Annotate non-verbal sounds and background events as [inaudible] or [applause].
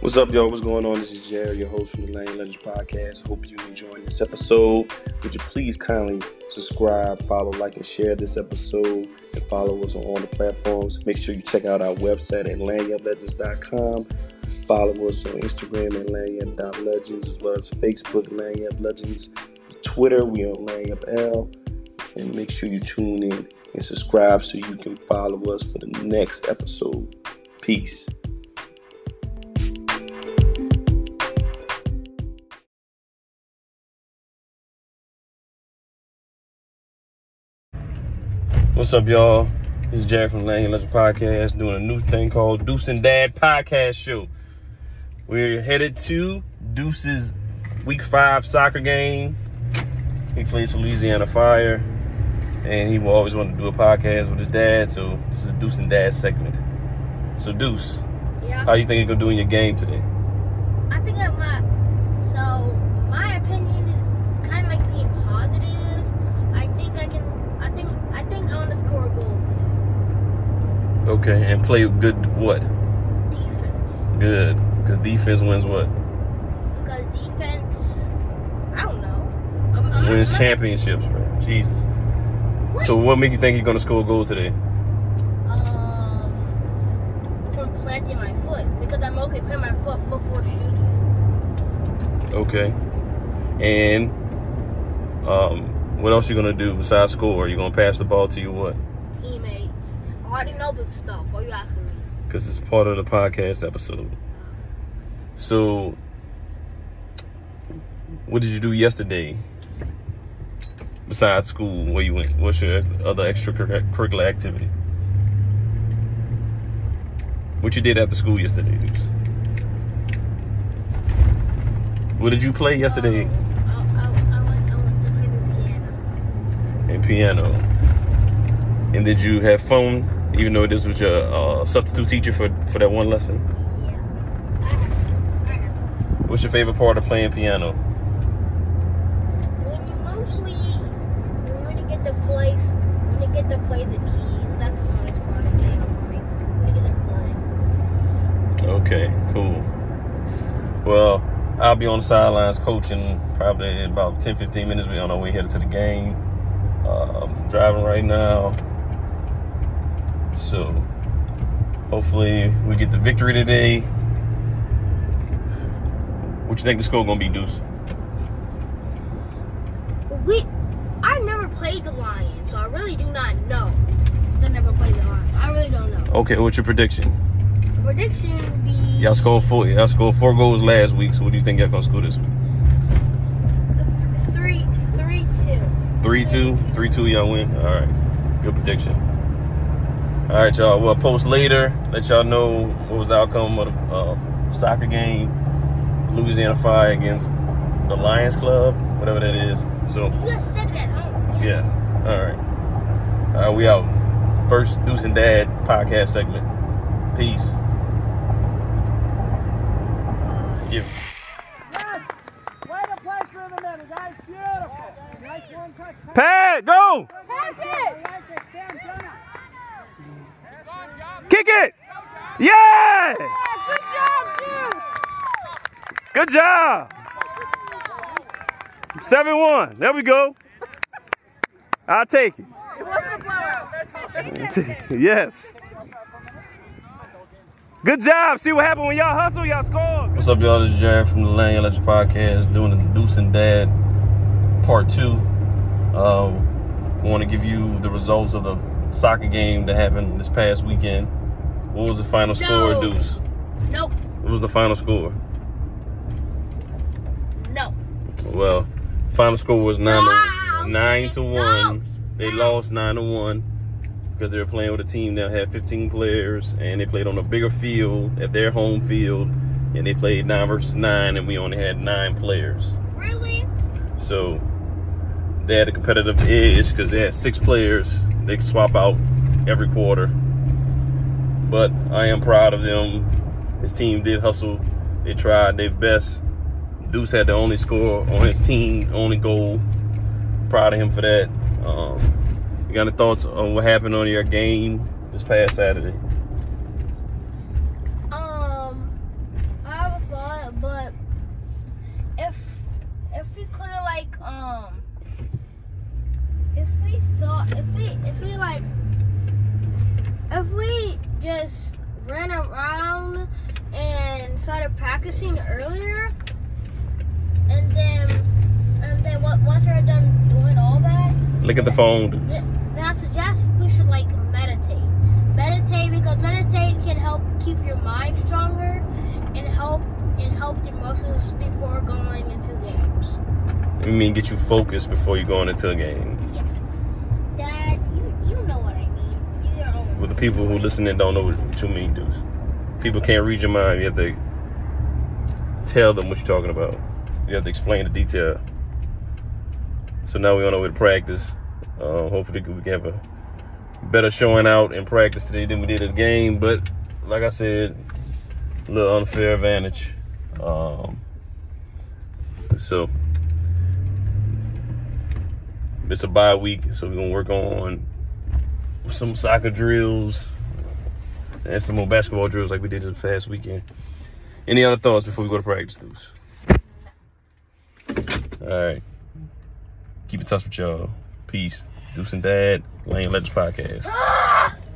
What's up, y'all? What's going on? This is Jerry, your host from the Lagniappe Legends Podcast. Hope you enjoying this episode. Would you please kindly subscribe, follow, like, and share this episode, and follow us on all the platforms. Make sure you check out our website at lagniappelegends.com. Follow us on Instagram at lagniappe.legends, as well as Facebook Lagniappe Legends. Twitter, we on L. And make sure you tune in and subscribe so you can follow us for the next episode. Peace. What's up, y'all? This is Jared from Lagniappe Legend Podcast doing a new thing called Deuce and Dad Podcast Show. We're headed to Deuce's Week 5 soccer game. He plays for Louisiana Fire, and he will always want to do a podcast with his dad, so this is a Deuce and Dad segment. So, Deuce, Yeah. how you think you're going to do in your game today? I think I might. So my opinion is kind of like being positive. I think I can. I think. I think I want to score a goal today. Okay, and play good what? Defense. Good, because defense wins what? Because defense. I don't know. I'm, I'm, Wins I'm, championships, man. Jesus. So, what make you think you're going to score a goal today? Um. From planting my foot because I mostly plant my foot before shooting. Okay. And um, what else you gonna do besides score? Are you gonna pass the ball to your what? I already know this stuff. Why you asking me? Because it's part of the podcast episode. So, what did you do yesterday? Besides school, where you went? What's your other extracurricular activity? What you did after school yesterday, Deuce? What did you play yesterday Um, I, I, I, went, I went to play the piano. And piano? And did you have fun, even though this was your uh, substitute teacher for, for that one lesson? Yeah. I have. I have. What's your favorite part of playing piano? When you mostly when you get to place when you get to play the keys, that's the funnest part of piano for me. When you get to play. Okay, cool. Well, I'll be on the sidelines coaching probably in about 10 15 minutes. We're on our way headed to the game. Um, driving right now. So, hopefully, we get the victory today. What you think the score gonna be, Deuce? We I never played the Lions, so I really do not know. I never played the Lions. I really don't know. Okay, what's your prediction? The prediction would be Y'all scored four. Y'all scored four goals last week. So, what do you think y'all gonna score this week? th- three three two. Three two, three two. Y'all win. All right, good prediction. All right, y'all. We'll post later. Let y'all know what was the outcome of the uh, soccer game. Louisiana Fire against the Lions Club, whatever that is. So You just said it at home. Yes. yeah. All right. All right, we out. First Deuce and Dad podcast segment. Peace. Yeah. Way to play through the middle, guys. Beautiful. Nice one touch. Pat, go! Pass it. Kick it! Yeah! Good job, Deuce. Good job. 7 1. There we go. I'll take it. [laughs] Yes. Good job. See what happened when y'all hustle, y'all score. What's up, y'all? This is Jared from the Lagniappe Legends Podcast doing the Deuce and Dad Part 2. Uh, we want to give you the results of the soccer game that happened this past weekend. What was the final score, Deuce? Nope. What was the final score? No. Well, final score was nine Wow, to nine to no. one. They lost nine to one because they were playing with a team that had 15 players and they played on a bigger field at their home field and they played nine versus nine and we only had nine players. Really? So they had a competitive edge because they had six players. They could swap out every quarter. But I am proud of them. His team did hustle. They tried their best. Deuce had the only score on his team, only goal. Proud of him for that. Um, you got any thoughts on what happened on your game this past Saturday? if we if we like if we just ran around and started practicing earlier, and then and then once we're done doing all that, look at the phone. Then I suggest we should like meditate. Meditate because meditate can help keep your mind stronger and help and help your muscles before going into games. You mean get you focused before you going into a game? But the people who listen and don't know what you mean, Deuce. People can't read your mind. You have to tell them what you're talking about. You have to explain the detail. So now we're on our way to practice. Uh, hopefully we can have a better showing out in practice today than we did at the game. But like I said, a little unfair advantage. Um, so it's a bye week, so we're gonna work on some soccer drills and some more basketball drills like we did this past weekend. Any other thoughts before we go to practice, Deuce? All right. Keep in touch with y'all. Peace. Deuce and Dad, Lagniappe Legends Podcast.